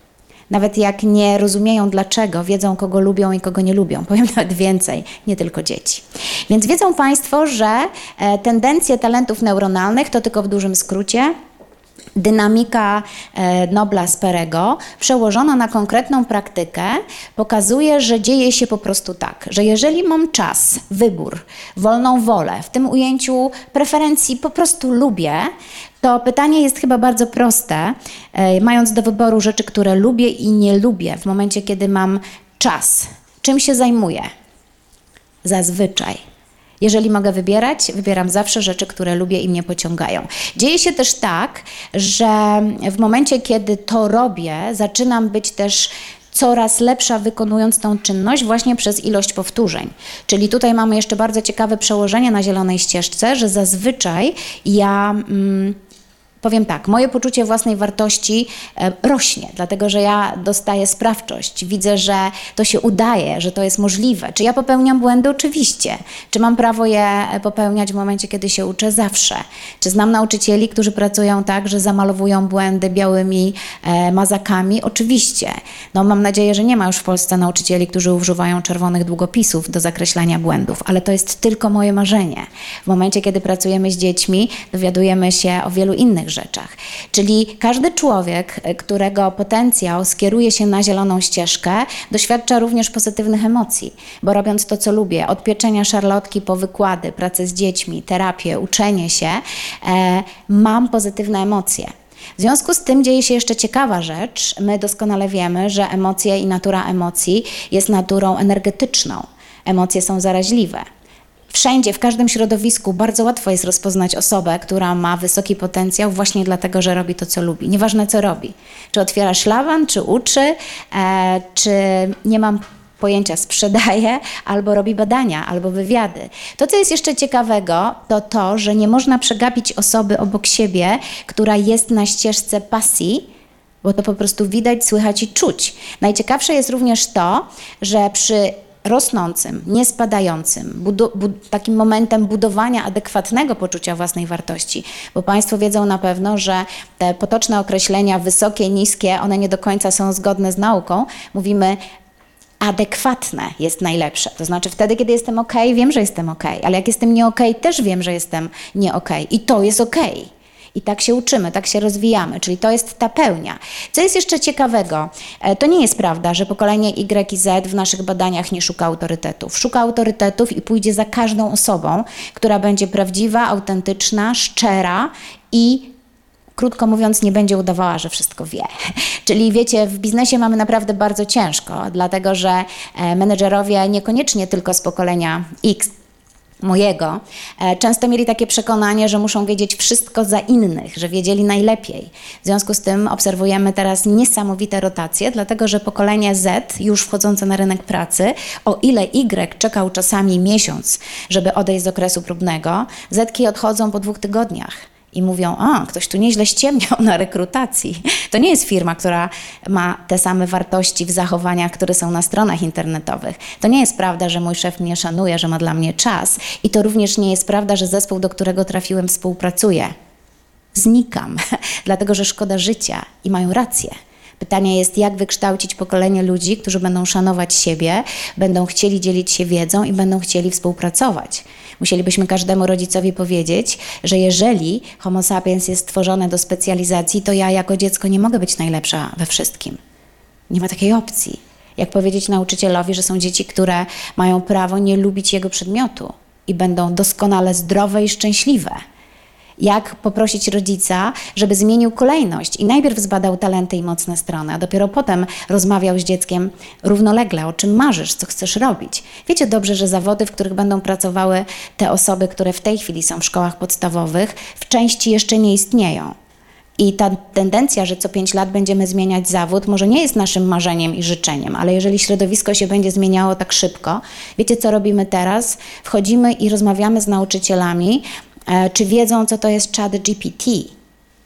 B: Nawet jak nie rozumieją dlaczego, wiedzą kogo lubią i kogo nie lubią. Powiem nawet więcej, nie tylko dzieci. Więc wiedzą Państwo, że e, tendencje talentów neuronalnych to tylko w dużym skrócie dynamika e, Nobla Sperego przełożona na konkretną praktykę pokazuje, że dzieje się po prostu tak, że jeżeli mam czas, wybór, wolną wolę, w tym ujęciu preferencji po prostu lubię, to pytanie jest chyba bardzo proste. E, mając do wyboru rzeczy, które lubię i nie lubię, w momencie, kiedy mam czas, czym się zajmuję? Zazwyczaj. Jeżeli mogę wybierać, wybieram zawsze rzeczy, które lubię i mnie pociągają. Dzieje się też tak, że w momencie, kiedy to robię, zaczynam być też coraz lepsza wykonując tą czynność właśnie przez ilość powtórzeń. Czyli tutaj mamy jeszcze bardzo ciekawe przełożenie na zielonej ścieżce, że zazwyczaj ja. Mm, Powiem tak, moje poczucie własnej wartości e, rośnie, dlatego że ja dostaję sprawczość, widzę, że to się udaje, że to jest możliwe. Czy ja popełniam błędy? Oczywiście. Czy mam prawo je popełniać w momencie, kiedy się uczę? Zawsze. Czy znam nauczycieli, którzy pracują tak, że zamalowują błędy białymi e, mazakami? Oczywiście. No, mam nadzieję, że nie ma już w Polsce nauczycieli, którzy używają czerwonych długopisów do zakreślania błędów, ale to jest tylko moje marzenie. W momencie, kiedy pracujemy z dziećmi, dowiadujemy się o wielu innych rzeczach. Czyli każdy człowiek, e, którego potencjał skieruje się na zieloną ścieżkę, doświadcza również pozytywnych emocji, bo robiąc to, co lubię, od pieczenia szarlotki po wykłady, pracę z dziećmi, terapię, uczenie się, e, mam pozytywne emocje. W związku z tym dzieje się jeszcze ciekawa rzecz. My doskonale wiemy, że emocje i natura emocji jest naturą energetyczną. Emocje są zaraźliwe. Wszędzie, w każdym środowisku bardzo łatwo jest rozpoznać osobę, która ma wysoki potencjał właśnie dlatego, że robi to, co lubi. Nieważne, co robi. Czy otwiera szlaban, czy uczy, e, czy nie mam pojęcia sprzedaje, albo robi badania, albo wywiady. To, co jest jeszcze ciekawego, to to, że nie można przegapić osoby obok siebie, która jest na ścieżce pasji, bo to po prostu widać, słychać i czuć. Najciekawsze jest również to, że przy rosnącym, niespadającym, takim momentem budowania adekwatnego poczucia własnej wartości, bo Państwo wiedzą na pewno, że te potoczne określenia wysokie, niskie, one nie do końca są zgodne z nauką. Mówimy adekwatne jest najlepsze. To znaczy wtedy, kiedy jestem ok, wiem, że jestem ok, ale jak jestem nie ok, też wiem, że jestem nie ok i to jest ok. I tak się uczymy, tak się rozwijamy, czyli to jest ta pełnia. Co jest jeszcze ciekawego, e, to nie jest prawda, że pokolenie Y i Z w naszych badaniach nie szuka autorytetów. Szuka autorytetów i pójdzie za każdą osobą, która będzie prawdziwa, autentyczna, szczera i krótko mówiąc, nie będzie udawała, że wszystko wie. Czyli wiecie, w biznesie mamy naprawdę bardzo ciężko, dlatego że e, menedżerowie niekoniecznie tylko z pokolenia X mojego, e, często mieli takie przekonanie, że muszą wiedzieć wszystko za innych, że wiedzieli najlepiej. W związku z tym obserwujemy teraz niesamowite rotacje, dlatego że pokolenie Z, już wchodzące na rynek pracy, o ile Y czekał czasami miesiąc, żeby odejść z okresu próbnego, Zetki odchodzą po dwóch tygodniach i mówią, a ktoś tu nieźle ściemniał na rekrutacji. To nie jest firma, która ma te same wartości w zachowaniach, które są na stronach internetowych. To nie jest prawda, że mój szef mnie szanuje, że ma dla mnie czas i to również nie jest prawda, że zespół, do którego trafiłem, współpracuje. Znikam, dlatego że szkoda życia i mają rację. Pytanie jest, jak wykształcić pokolenie ludzi, którzy będą szanować siebie, będą chcieli dzielić się wiedzą i będą chcieli współpracować. Musielibyśmy każdemu rodzicowi powiedzieć, że jeżeli Homo sapiens jest stworzony do specjalizacji, to ja jako dziecko nie mogę być najlepsza we wszystkim. Nie ma takiej opcji. Jak powiedzieć nauczycielowi, że są dzieci, które mają prawo nie lubić jego przedmiotu i będą doskonale zdrowe i szczęśliwe jak poprosić rodzica, żeby zmienił kolejność i najpierw zbadał talenty i mocne strony, a dopiero potem rozmawiał z dzieckiem równolegle, o czym marzysz, co chcesz robić. Wiecie dobrze, że zawody, w których będą pracowały te osoby, które w tej chwili są w szkołach podstawowych, w części jeszcze nie istnieją. I ta tendencja, że co pięć lat będziemy zmieniać zawód, może nie jest naszym marzeniem i życzeniem, ale jeżeli środowisko się będzie zmieniało tak szybko, wiecie co robimy teraz? Wchodzimy i rozmawiamy z nauczycielami czy wiedzą, co to jest chat GPT?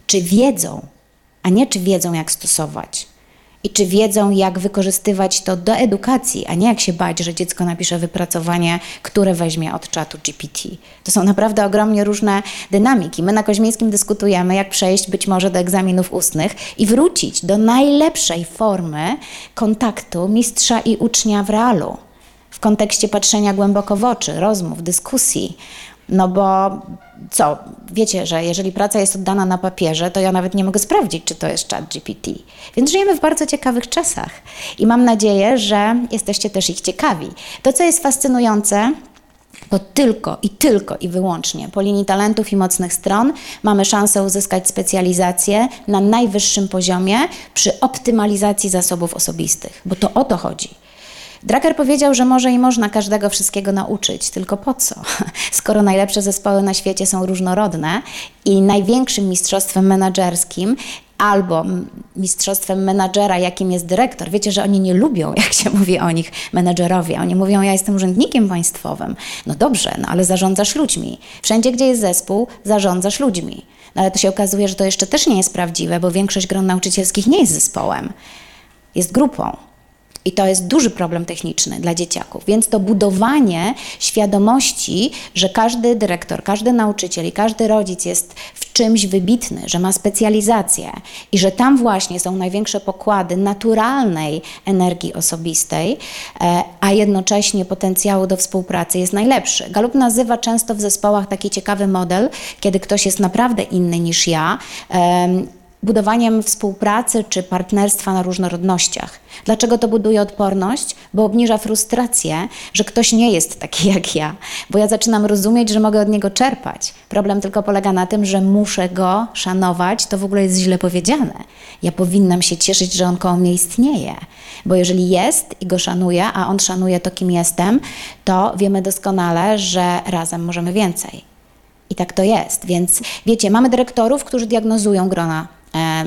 B: Czy wiedzą, a nie czy wiedzą, jak stosować? I czy wiedzą, jak wykorzystywać to do edukacji, a nie jak się bać, że dziecko napisze wypracowanie, które weźmie od czatu GPT. To są naprawdę ogromnie różne dynamiki. My na Koźmińskim dyskutujemy, jak przejść być może do egzaminów ustnych i wrócić do najlepszej formy kontaktu mistrza i ucznia w realu. W kontekście patrzenia głęboko w oczy, rozmów, dyskusji, no bo co, wiecie, że jeżeli praca jest oddana na papierze, to ja nawet nie mogę sprawdzić, czy to jest chat GPT. Więc żyjemy w bardzo ciekawych czasach i mam nadzieję, że jesteście też ich ciekawi. To, co jest fascynujące, to tylko i tylko i wyłącznie po linii talentów i mocnych stron mamy szansę uzyskać specjalizację na najwyższym poziomie przy optymalizacji zasobów osobistych, bo to o to chodzi. Drucker powiedział, że może i można każdego wszystkiego nauczyć, tylko po co? Skoro najlepsze zespoły na świecie są różnorodne i największym mistrzostwem menedżerskim albo mistrzostwem menadżera, jakim jest dyrektor. Wiecie, że oni nie lubią, jak się mówi o nich, menedżerowie. Oni mówią, ja jestem urzędnikiem państwowym. No dobrze, no ale zarządzasz ludźmi. Wszędzie, gdzie jest zespół, zarządzasz ludźmi. No ale to się okazuje, że to jeszcze też nie jest prawdziwe, bo większość gron nauczycielskich nie jest zespołem, jest grupą. I to jest duży problem techniczny dla dzieciaków. Więc to budowanie świadomości, że każdy dyrektor, każdy nauczyciel i każdy rodzic jest w czymś wybitny, że ma specjalizację i że tam właśnie są największe pokłady naturalnej energii osobistej, e, a jednocześnie potencjału do współpracy jest najlepszy. Galup nazywa często w zespołach taki ciekawy model, kiedy ktoś jest naprawdę inny niż ja budowaniem współpracy czy partnerstwa na różnorodnościach. Dlaczego to buduje odporność? Bo obniża frustrację, że ktoś nie jest taki jak ja, bo ja zaczynam rozumieć, że mogę od niego czerpać. Problem tylko polega na tym, że muszę go szanować, to w ogóle jest źle powiedziane. Ja powinnam się cieszyć, że on koło mnie istnieje, bo jeżeli jest i go szanuję, a on szanuje to, kim jestem, to wiemy doskonale, że razem możemy więcej. I tak to jest. Więc wiecie, mamy dyrektorów, którzy diagnozują grona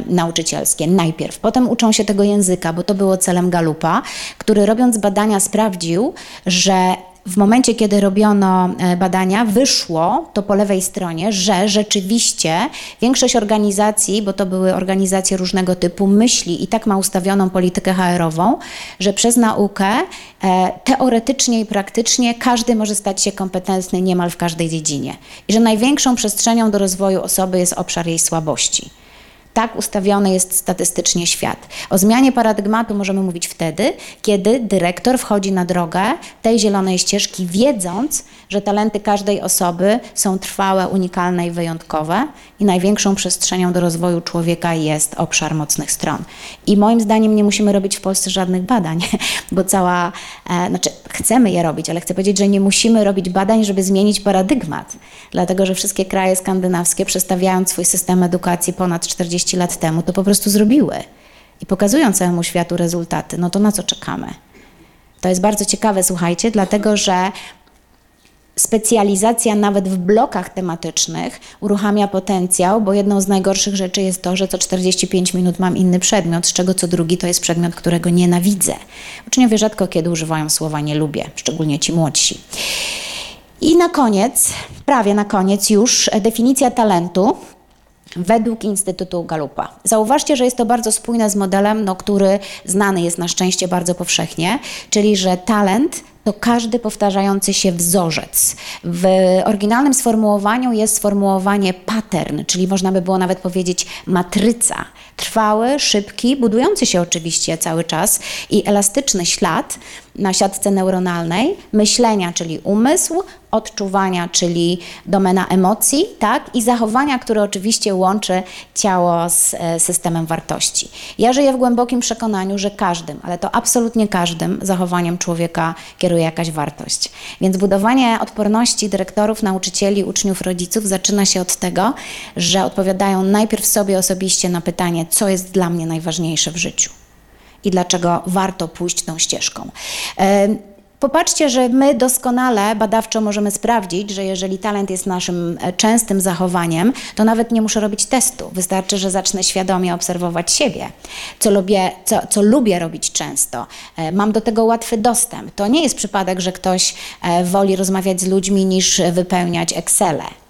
B: nauczycielskie najpierw. Potem uczą się tego języka, bo to było celem Galupa, który robiąc badania sprawdził, że w momencie, kiedy robiono e, badania, wyszło to po lewej stronie, że rzeczywiście większość organizacji, bo to były organizacje różnego typu, myśli i tak ma ustawioną politykę HR-ową, że przez naukę e, teoretycznie i praktycznie każdy może stać się kompetentny niemal w każdej dziedzinie. I że największą przestrzenią do rozwoju osoby jest obszar jej słabości. Tak ustawiony jest statystycznie świat. O zmianie paradygmatu możemy mówić wtedy, kiedy dyrektor wchodzi na drogę tej zielonej ścieżki, wiedząc, że talenty każdej osoby są trwałe, unikalne i wyjątkowe, i największą przestrzenią do rozwoju człowieka jest obszar mocnych stron. I moim zdaniem nie musimy robić w Polsce żadnych badań, bo cała, e, znaczy chcemy je robić, ale chcę powiedzieć, że nie musimy robić badań, żeby zmienić paradygmat, dlatego że wszystkie kraje skandynawskie, przestawiając swój system edukacji ponad 40 lat temu, to po prostu zrobiły i pokazują całemu światu rezultaty. No to na co czekamy? To jest bardzo ciekawe, słuchajcie, dlatego że specjalizacja nawet w blokach tematycznych uruchamia potencjał, bo jedną z najgorszych rzeczy jest to, że co 45 minut mam inny przedmiot, z czego co drugi to jest przedmiot, którego nienawidzę. Uczniowie rzadko kiedy używają słowa nie lubię, szczególnie ci młodsi. I na koniec, prawie na koniec już definicja talentu według Instytutu Galupa. Zauważcie, że jest to bardzo spójne z modelem, no, który znany jest na szczęście bardzo powszechnie, czyli że talent to każdy powtarzający się wzorzec. W oryginalnym sformułowaniu jest sformułowanie pattern, czyli można by było nawet powiedzieć matryca. Trwały, szybki, budujący się oczywiście cały czas i elastyczny ślad na siatce neuronalnej myślenia, czyli umysł, odczuwania, czyli domena emocji, tak, i zachowania, które oczywiście łączy ciało z e, systemem wartości. Ja żyję w głębokim przekonaniu, że każdym, ale to absolutnie każdym zachowaniem człowieka kieruje jakaś wartość. Więc budowanie odporności dyrektorów, nauczycieli, uczniów, rodziców zaczyna się od tego, że odpowiadają najpierw sobie osobiście na pytanie, co jest dla mnie najważniejsze w życiu i dlaczego warto pójść tą ścieżką. Popatrzcie, że my doskonale badawczo możemy sprawdzić, że jeżeli talent jest naszym e, częstym zachowaniem, to nawet nie muszę robić testu. Wystarczy, że zacznę świadomie obserwować siebie, co lubię, co, co lubię robić często. E, mam do tego łatwy dostęp. To nie jest przypadek, że ktoś e, woli rozmawiać z ludźmi niż wypełniać Excele.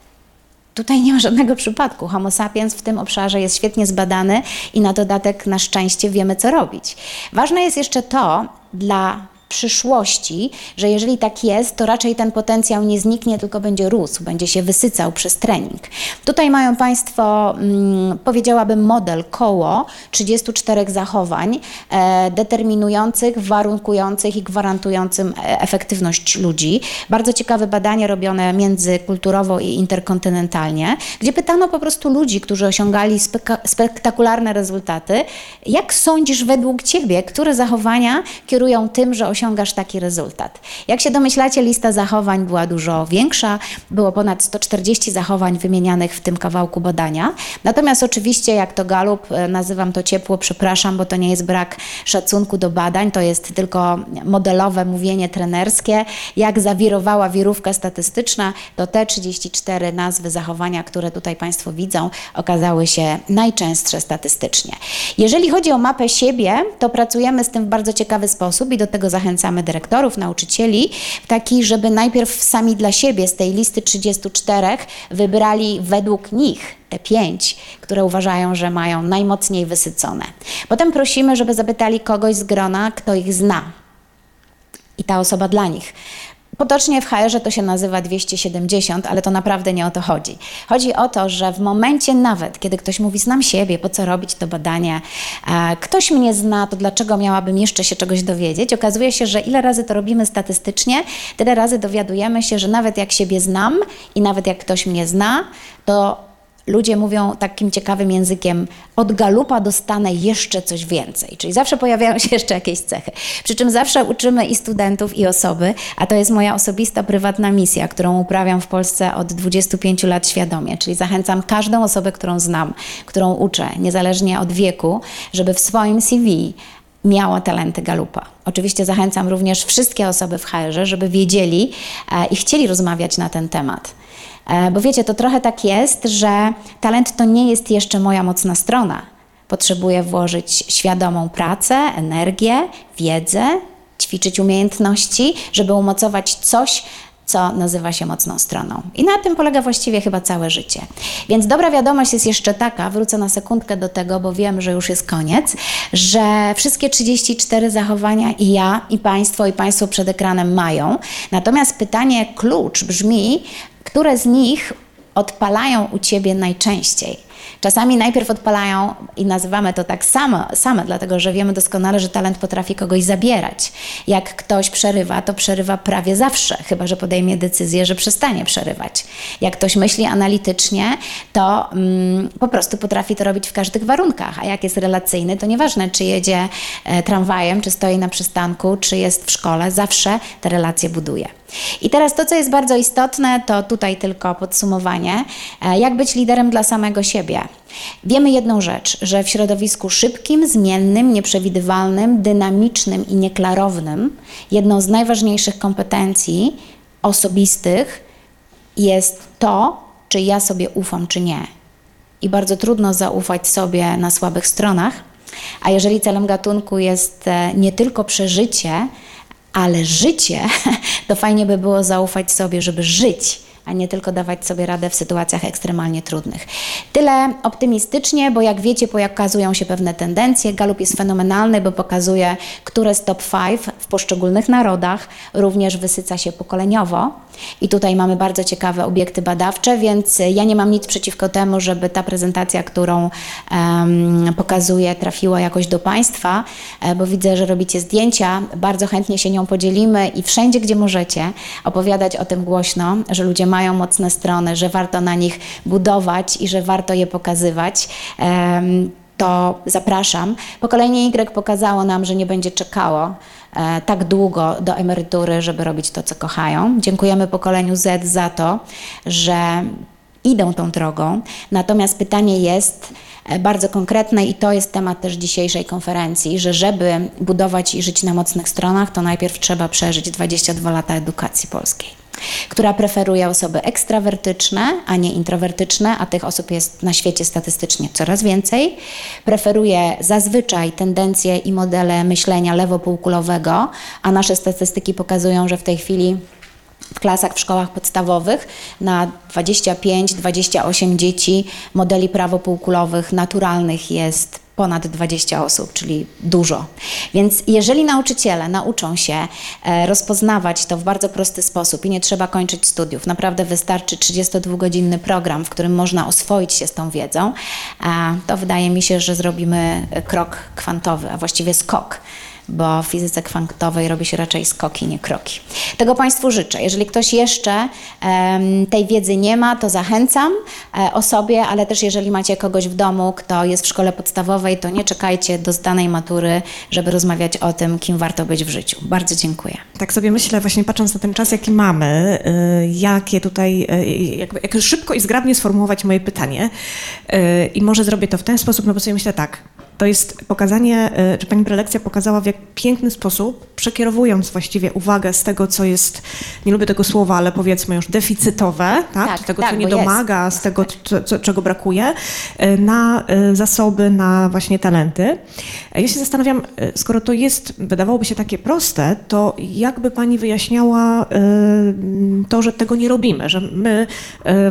B: Tutaj nie ma żadnego przypadku. Homo sapiens w tym obszarze jest świetnie zbadany i na dodatek na szczęście wiemy, co robić. Ważne jest jeszcze to dla przyszłości, że jeżeli tak jest, to raczej ten potencjał nie zniknie, tylko będzie rósł, będzie się wysycał przez trening. Tutaj mają Państwo, mm, powiedziałabym, model, koło 34 zachowań e, determinujących, warunkujących i gwarantującym e, efektywność ludzi. Bardzo ciekawe badanie robione międzykulturowo i interkontynentalnie, gdzie pytano po prostu ludzi, którzy osiągali spek spektakularne rezultaty, jak sądzisz według Ciebie, które zachowania kierują tym, że osiągają osiągasz taki rezultat. Jak się domyślacie, lista zachowań była dużo większa, było ponad 140 zachowań wymienianych w tym kawałku badania. Natomiast oczywiście, jak to Galup, e, nazywam to ciepło, przepraszam, bo to nie jest brak szacunku do badań, to jest tylko modelowe mówienie trenerskie. Jak zawirowała wirówka statystyczna, to te 34 nazwy zachowania, które tutaj Państwo widzą, okazały się najczęstsze statystycznie. Jeżeli chodzi o mapę siebie, to pracujemy z tym w bardzo ciekawy sposób i do tego zachęcam zachęcamy dyrektorów, nauczycieli, taki, żeby najpierw sami dla siebie z tej listy 34 wybrali według nich te pięć, które uważają, że mają najmocniej wysycone. Potem prosimy, żeby zapytali kogoś z grona, kto ich zna. I ta osoba dla nich Potocznie w HR to się nazywa 270, ale to naprawdę nie o to chodzi. Chodzi o to, że w momencie nawet, kiedy ktoś mówi, znam siebie, po co robić to badanie, ktoś mnie zna, to dlaczego miałabym jeszcze się czegoś dowiedzieć? Okazuje się, że ile razy to robimy statystycznie, tyle razy dowiadujemy się, że nawet jak siebie znam i nawet jak ktoś mnie zna, to ludzie mówią takim ciekawym językiem, od galupa dostanę jeszcze coś więcej, czyli zawsze pojawiają się jeszcze jakieś cechy. Przy czym zawsze uczymy i studentów, i osoby, a to jest moja osobista, prywatna misja, którą uprawiam w Polsce od 25 lat świadomie, czyli zachęcam każdą osobę, którą znam, którą uczę, niezależnie od wieku, żeby w swoim CV miała talenty Galupa. Oczywiście zachęcam również wszystkie osoby w HR, żeby wiedzieli e, i chcieli rozmawiać na ten temat. E, bo wiecie, to trochę tak jest, że talent to nie jest jeszcze moja mocna strona. Potrzebuję włożyć świadomą pracę, energię, wiedzę, ćwiczyć umiejętności, żeby umocować coś, co nazywa się mocną stroną. I na tym polega właściwie chyba całe życie. Więc dobra wiadomość jest jeszcze taka, wrócę na sekundkę do tego, bo wiem, że już jest koniec, że wszystkie 34 zachowania i ja, i Państwo, i Państwo przed ekranem mają. Natomiast pytanie klucz brzmi, które z nich odpalają u Ciebie najczęściej? Czasami najpierw odpalają i nazywamy to tak same, same, dlatego że wiemy doskonale, że talent potrafi kogoś zabierać. Jak ktoś przerywa, to przerywa prawie zawsze, chyba że podejmie decyzję, że przestanie przerywać. Jak ktoś myśli analitycznie, to mm, po prostu potrafi to robić w każdych warunkach. A jak jest relacyjny, to nieważne, czy jedzie e, tramwajem, czy stoi na przystanku, czy jest w szkole, zawsze te relacje buduje. I teraz to, co jest bardzo istotne, to tutaj tylko podsumowanie. E, jak być liderem dla samego siebie? Wiemy jedną rzecz, że w środowisku szybkim, zmiennym, nieprzewidywalnym, dynamicznym i nieklarownym, jedną z najważniejszych kompetencji osobistych jest to, czy ja sobie ufam, czy nie. I bardzo trudno zaufać sobie na słabych stronach, a jeżeli celem gatunku jest e, nie tylko przeżycie, ale życie, to fajnie by było zaufać sobie, żeby żyć a nie tylko dawać sobie radę w sytuacjach ekstremalnie trudnych. Tyle optymistycznie, bo jak wiecie, pokazują się pewne tendencje. Galup jest fenomenalny, bo pokazuje, które z top 5 w poszczególnych narodach również wysyca się pokoleniowo. I tutaj mamy bardzo ciekawe obiekty badawcze, więc ja nie mam nic przeciwko temu, żeby ta prezentacja, którą um, pokazuję, trafiła jakoś do Państwa, e, bo widzę, że robicie zdjęcia. Bardzo chętnie się nią podzielimy i wszędzie, gdzie możecie, opowiadać o tym głośno, że ludzie mają mocne strony, że warto na nich budować i że warto je pokazywać. To zapraszam. Pokolenie Y pokazało nam, że nie będzie czekało e, tak długo do emerytury, żeby robić to, co kochają. Dziękujemy pokoleniu Z za to, że idą tą drogą. Natomiast pytanie jest e, bardzo konkretne i to jest temat też dzisiejszej konferencji, że żeby budować i żyć na mocnych stronach, to najpierw trzeba przeżyć 22 lata edukacji polskiej która preferuje osoby ekstrawertyczne, a nie introwertyczne, a tych osób jest na świecie statystycznie coraz więcej. Preferuje zazwyczaj tendencje i modele myślenia lewopółkulowego, a nasze statystyki pokazują, że w tej chwili w klasach w szkołach podstawowych na 25-28 dzieci modeli prawopółkulowych naturalnych jest ponad 20 osób, czyli dużo. Więc jeżeli nauczyciele nauczą się e, rozpoznawać to w bardzo prosty sposób i nie trzeba kończyć studiów, naprawdę wystarczy 32-godzinny program, w którym można oswoić się z tą wiedzą, to wydaje mi się, że zrobimy krok kwantowy, a właściwie skok bo w fizyce kwantowej robi się raczej skoki, nie kroki. Tego Państwu życzę. Jeżeli ktoś jeszcze tej wiedzy nie ma, to zachęcam e, o sobie, ale też jeżeli macie kogoś w domu, kto jest w szkole podstawowej, to nie czekajcie do zdanej matury, żeby rozmawiać o tym, kim warto być w życiu. Bardzo dziękuję.
A: Tak sobie myślę, właśnie patrząc na ten czas, jaki mamy, y, jakie tutaj, y, jakby, jak szybko i zgrabnie sformułować moje pytanie. Y, I może zrobię to w ten sposób, no bo sobie myślę tak, to jest pokazanie, e, czy pani prelekcja pokazała w jak piękny sposób, przekierowując właściwie uwagę z tego, co jest, nie lubię tego słowa, ale powiedzmy już deficytowe, tak? tak tego, tak, co nie domaga, jest. z tego, co, czego brakuje, e, na e, zasoby, na właśnie talenty. Ja się zastanawiam, skoro to jest, wydawałoby się takie proste, to jakby pani wyjaśniała to, że tego nie robimy, że my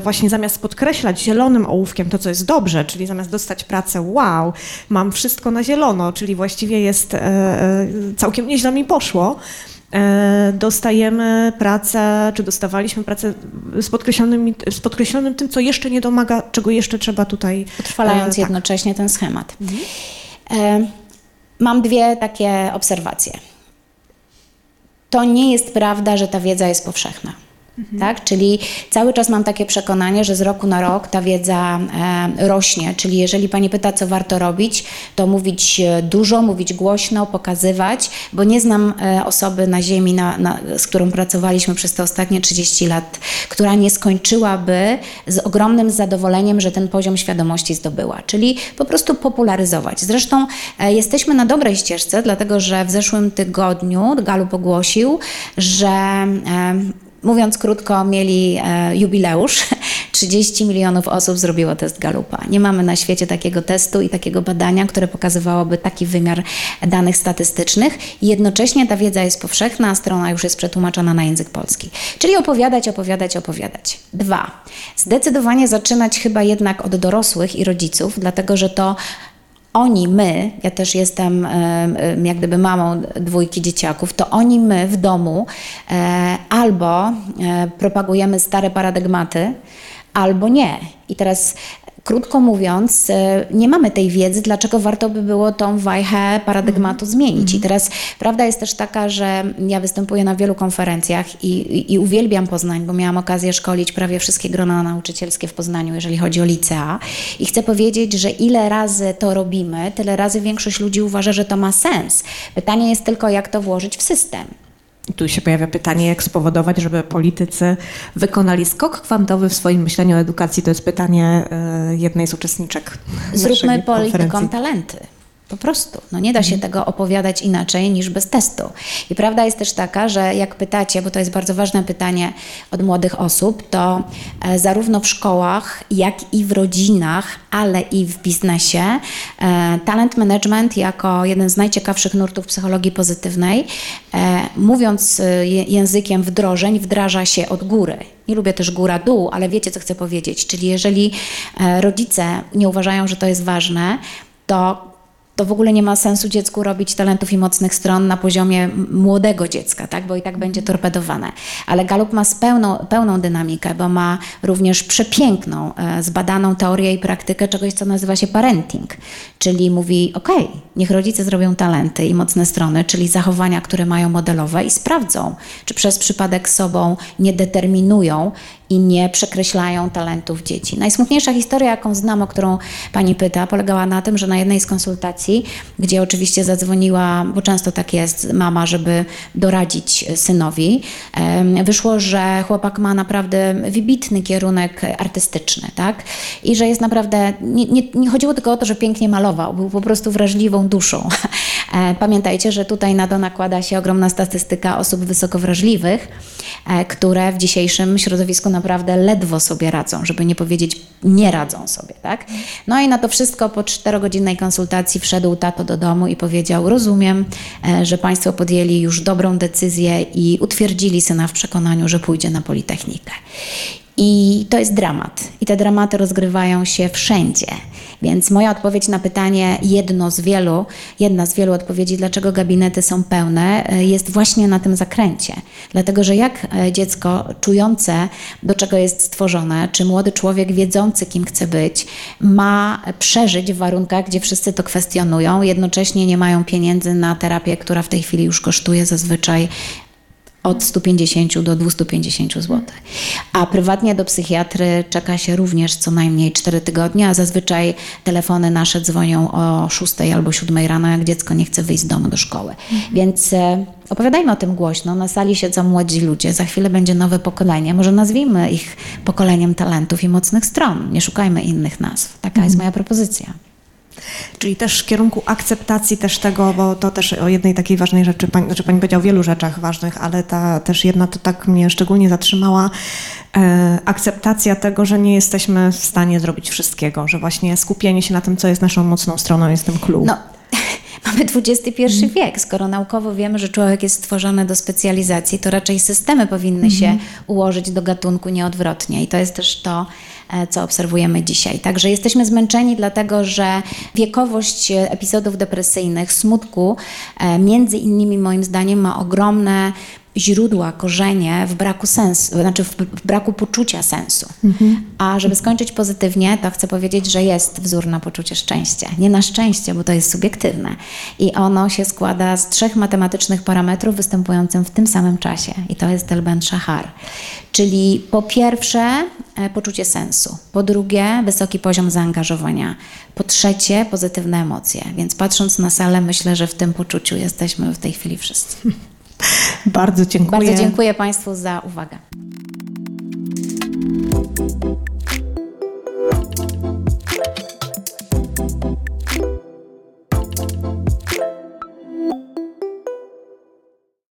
A: właśnie zamiast podkreślać zielonym ołówkiem to, co jest dobrze, czyli zamiast dostać pracę, wow, mam wszystko na zielono, czyli właściwie jest e, e, całkiem nieźle mi poszło e, dostajemy pracę, czy dostawaliśmy pracę z podkreślonym, z podkreślonym tym, co jeszcze nie domaga, czego jeszcze trzeba tutaj.
B: Utrwalając tak. jednocześnie ten schemat. Mhm. Mam dwie takie obserwacje. To nie jest prawda, że ta wiedza jest powszechna. Tak? Czyli cały czas mam takie przekonanie, że z roku na rok ta wiedza e, rośnie. Czyli jeżeli pani pyta, co warto robić, to mówić e, dużo, mówić głośno, pokazywać, bo nie znam e, osoby na Ziemi, na, na, z którą pracowaliśmy przez te ostatnie 30 lat, która nie skończyłaby z ogromnym zadowoleniem, że ten poziom świadomości zdobyła. Czyli po prostu popularyzować. Zresztą e, jesteśmy na dobrej ścieżce, dlatego że w zeszłym tygodniu Galup ogłosił, że e, Mówiąc krótko, mieli e, jubileusz. 30 milionów osób zrobiło test Galupa. Nie mamy na świecie takiego testu i takiego badania, które pokazywałoby taki wymiar danych statystycznych. Jednocześnie ta wiedza jest powszechna, a strona już jest przetłumaczona na język polski. Czyli opowiadać, opowiadać, opowiadać. Dwa. Zdecydowanie zaczynać chyba jednak od dorosłych i rodziców, dlatego że to oni, my, ja też jestem jak gdyby mamą dwójki dzieciaków, to oni, my w domu e, albo e, propagujemy stare paradygmaty, albo nie. I teraz Krótko mówiąc, e, nie mamy tej wiedzy, dlaczego warto by było tą wajchę paradygmatu mhm. zmienić. I mhm. teraz prawda jest też taka, że ja występuję na wielu konferencjach i, i, i, uwielbiam Poznań, bo miałam okazję szkolić prawie wszystkie grona nauczycielskie w Poznaniu, jeżeli chodzi o licea. I chcę powiedzieć, że ile razy to robimy, tyle razy większość ludzi uważa, że to ma sens. Pytanie jest tylko, jak to włożyć w system.
A: Tu się pojawia pytanie, jak spowodować, żeby politycy wykonali skok kwantowy w swoim myśleniu o edukacji. To jest pytanie e, jednej z uczestniczek.
B: Zróbmy politykom talenty. Po prostu. No nie da się mhm. tego opowiadać inaczej niż bez testu. I prawda jest też taka, że jak pytacie, bo to jest bardzo ważne pytanie od młodych osób, to e, zarówno w szkołach, jak i w rodzinach, ale i w biznesie, e, talent management jako jeden z najciekawszych nurtów psychologii pozytywnej, e, mówiąc językiem wdrożeń, wdraża się od góry. Nie lubię też góra-dół, ale wiecie, co chcę powiedzieć. Czyli jeżeli rodzice nie uważają, że to jest ważne, to to w ogóle nie ma sensu dziecku robić talentów i mocnych stron na poziomie młodego dziecka, tak? bo i tak będzie torpedowane. Ale Galup ma pełną, pełną dynamikę, bo ma również przepiękną, e, zbadaną teorię i praktykę czegoś, co nazywa się parenting, czyli mówi, ok, niech rodzice zrobią talenty i mocne strony, czyli zachowania, które mają modelowe i sprawdzą, czy przez przypadek sobą nie determinują i nie przekreślają talentów dzieci. Najsmutniejsza historia, jaką znam, o którą pani pyta, polegała na tym, że na jednej z konsultacji, gdzie oczywiście zadzwoniła, bo często tak jest, mama, żeby doradzić synowi, wyszło, że chłopak ma naprawdę wybitny kierunek artystyczny, tak? I że jest naprawdę, nie, nie, nie chodziło tylko o to, że pięknie malował, był po prostu wrażliwą duszą. E, pamiętajcie, że tutaj na to nakłada się ogromna statystyka osób wysoko wrażliwych, e, które w dzisiejszym środowisku naprawdę ledwo sobie radzą, żeby nie powiedzieć nie radzą sobie, tak? No i na to wszystko po czterogodzinnej konsultacji wszedł tato do domu i powiedział: Rozumiem, e, że Państwo podjęli już dobrą decyzję i utwierdzili syna w przekonaniu, że pójdzie na Politechnikę. I to jest dramat. I te dramaty rozgrywają się wszędzie. Więc moja odpowiedź na pytanie, jedno z wielu, jedna z wielu odpowiedzi, dlaczego gabinety są pełne, e, jest właśnie na tym zakręcie. Dlatego, że jak e, dziecko czujące, do czego jest stworzone, czy młody człowiek wiedzący, kim chce być, ma przeżyć w warunkach, gdzie wszyscy to kwestionują, jednocześnie nie mają pieniędzy na terapię, która w tej chwili już kosztuje zazwyczaj od 150 do 250 zł. A prywatnie do psychiatry czeka się również co najmniej 4 tygodnie, a zazwyczaj telefony nasze dzwonią o 6 albo 7 rano, jak dziecko nie chce wyjść z domu do szkoły. Mhm. Więc e, opowiadajmy o tym głośno. Na sali siedzą młodzi ludzie, za chwilę będzie nowe pokolenie. Może nazwijmy ich pokoleniem talentów i mocnych stron. Nie szukajmy innych nazw. Taka mhm. jest moja propozycja.
A: Czyli też w kierunku akceptacji też tego, bo to też o jednej takiej ważnej rzeczy, pani, znaczy pani powiedział o wielu rzeczach ważnych, ale ta też jedna to tak mnie szczególnie zatrzymała, e, akceptacja tego, że nie jesteśmy w stanie zrobić wszystkiego, że właśnie skupienie się na tym, co jest naszą mocną stroną jest tym klucz.
B: No. Mamy XXI mm. wiek. Skoro naukowo wiemy, że człowiek jest stworzony do specjalizacji, to raczej systemy powinny mm. się mhm. ułożyć do gatunku nieodwrotnie. I to jest też to, E, co obserwujemy dzisiaj. Także jesteśmy zmęczeni, dlatego że wiekowość epizodów depresyjnych, smutku, e, między innymi moim zdaniem ma ogromne źródła, korzenie w braku sensu, znaczy w braku poczucia sensu. A żeby skończyć pozytywnie, to chcę powiedzieć, że jest wzór na poczucie szczęścia. Nie na szczęście, bo to jest subiektywne. I ono się składa z trzech matematycznych parametrów występujących w tym samym czasie. I to jest Delben Shahar. Czyli po pierwsze e, poczucie sensu, po drugie wysoki poziom zaangażowania, po trzecie pozytywne emocje. Więc patrząc na salę, myślę, że w tym poczuciu jesteśmy w tej chwili wszyscy.
A: Bardzo dziękuję.
B: Bardzo dziękuję Państwu za uwagę.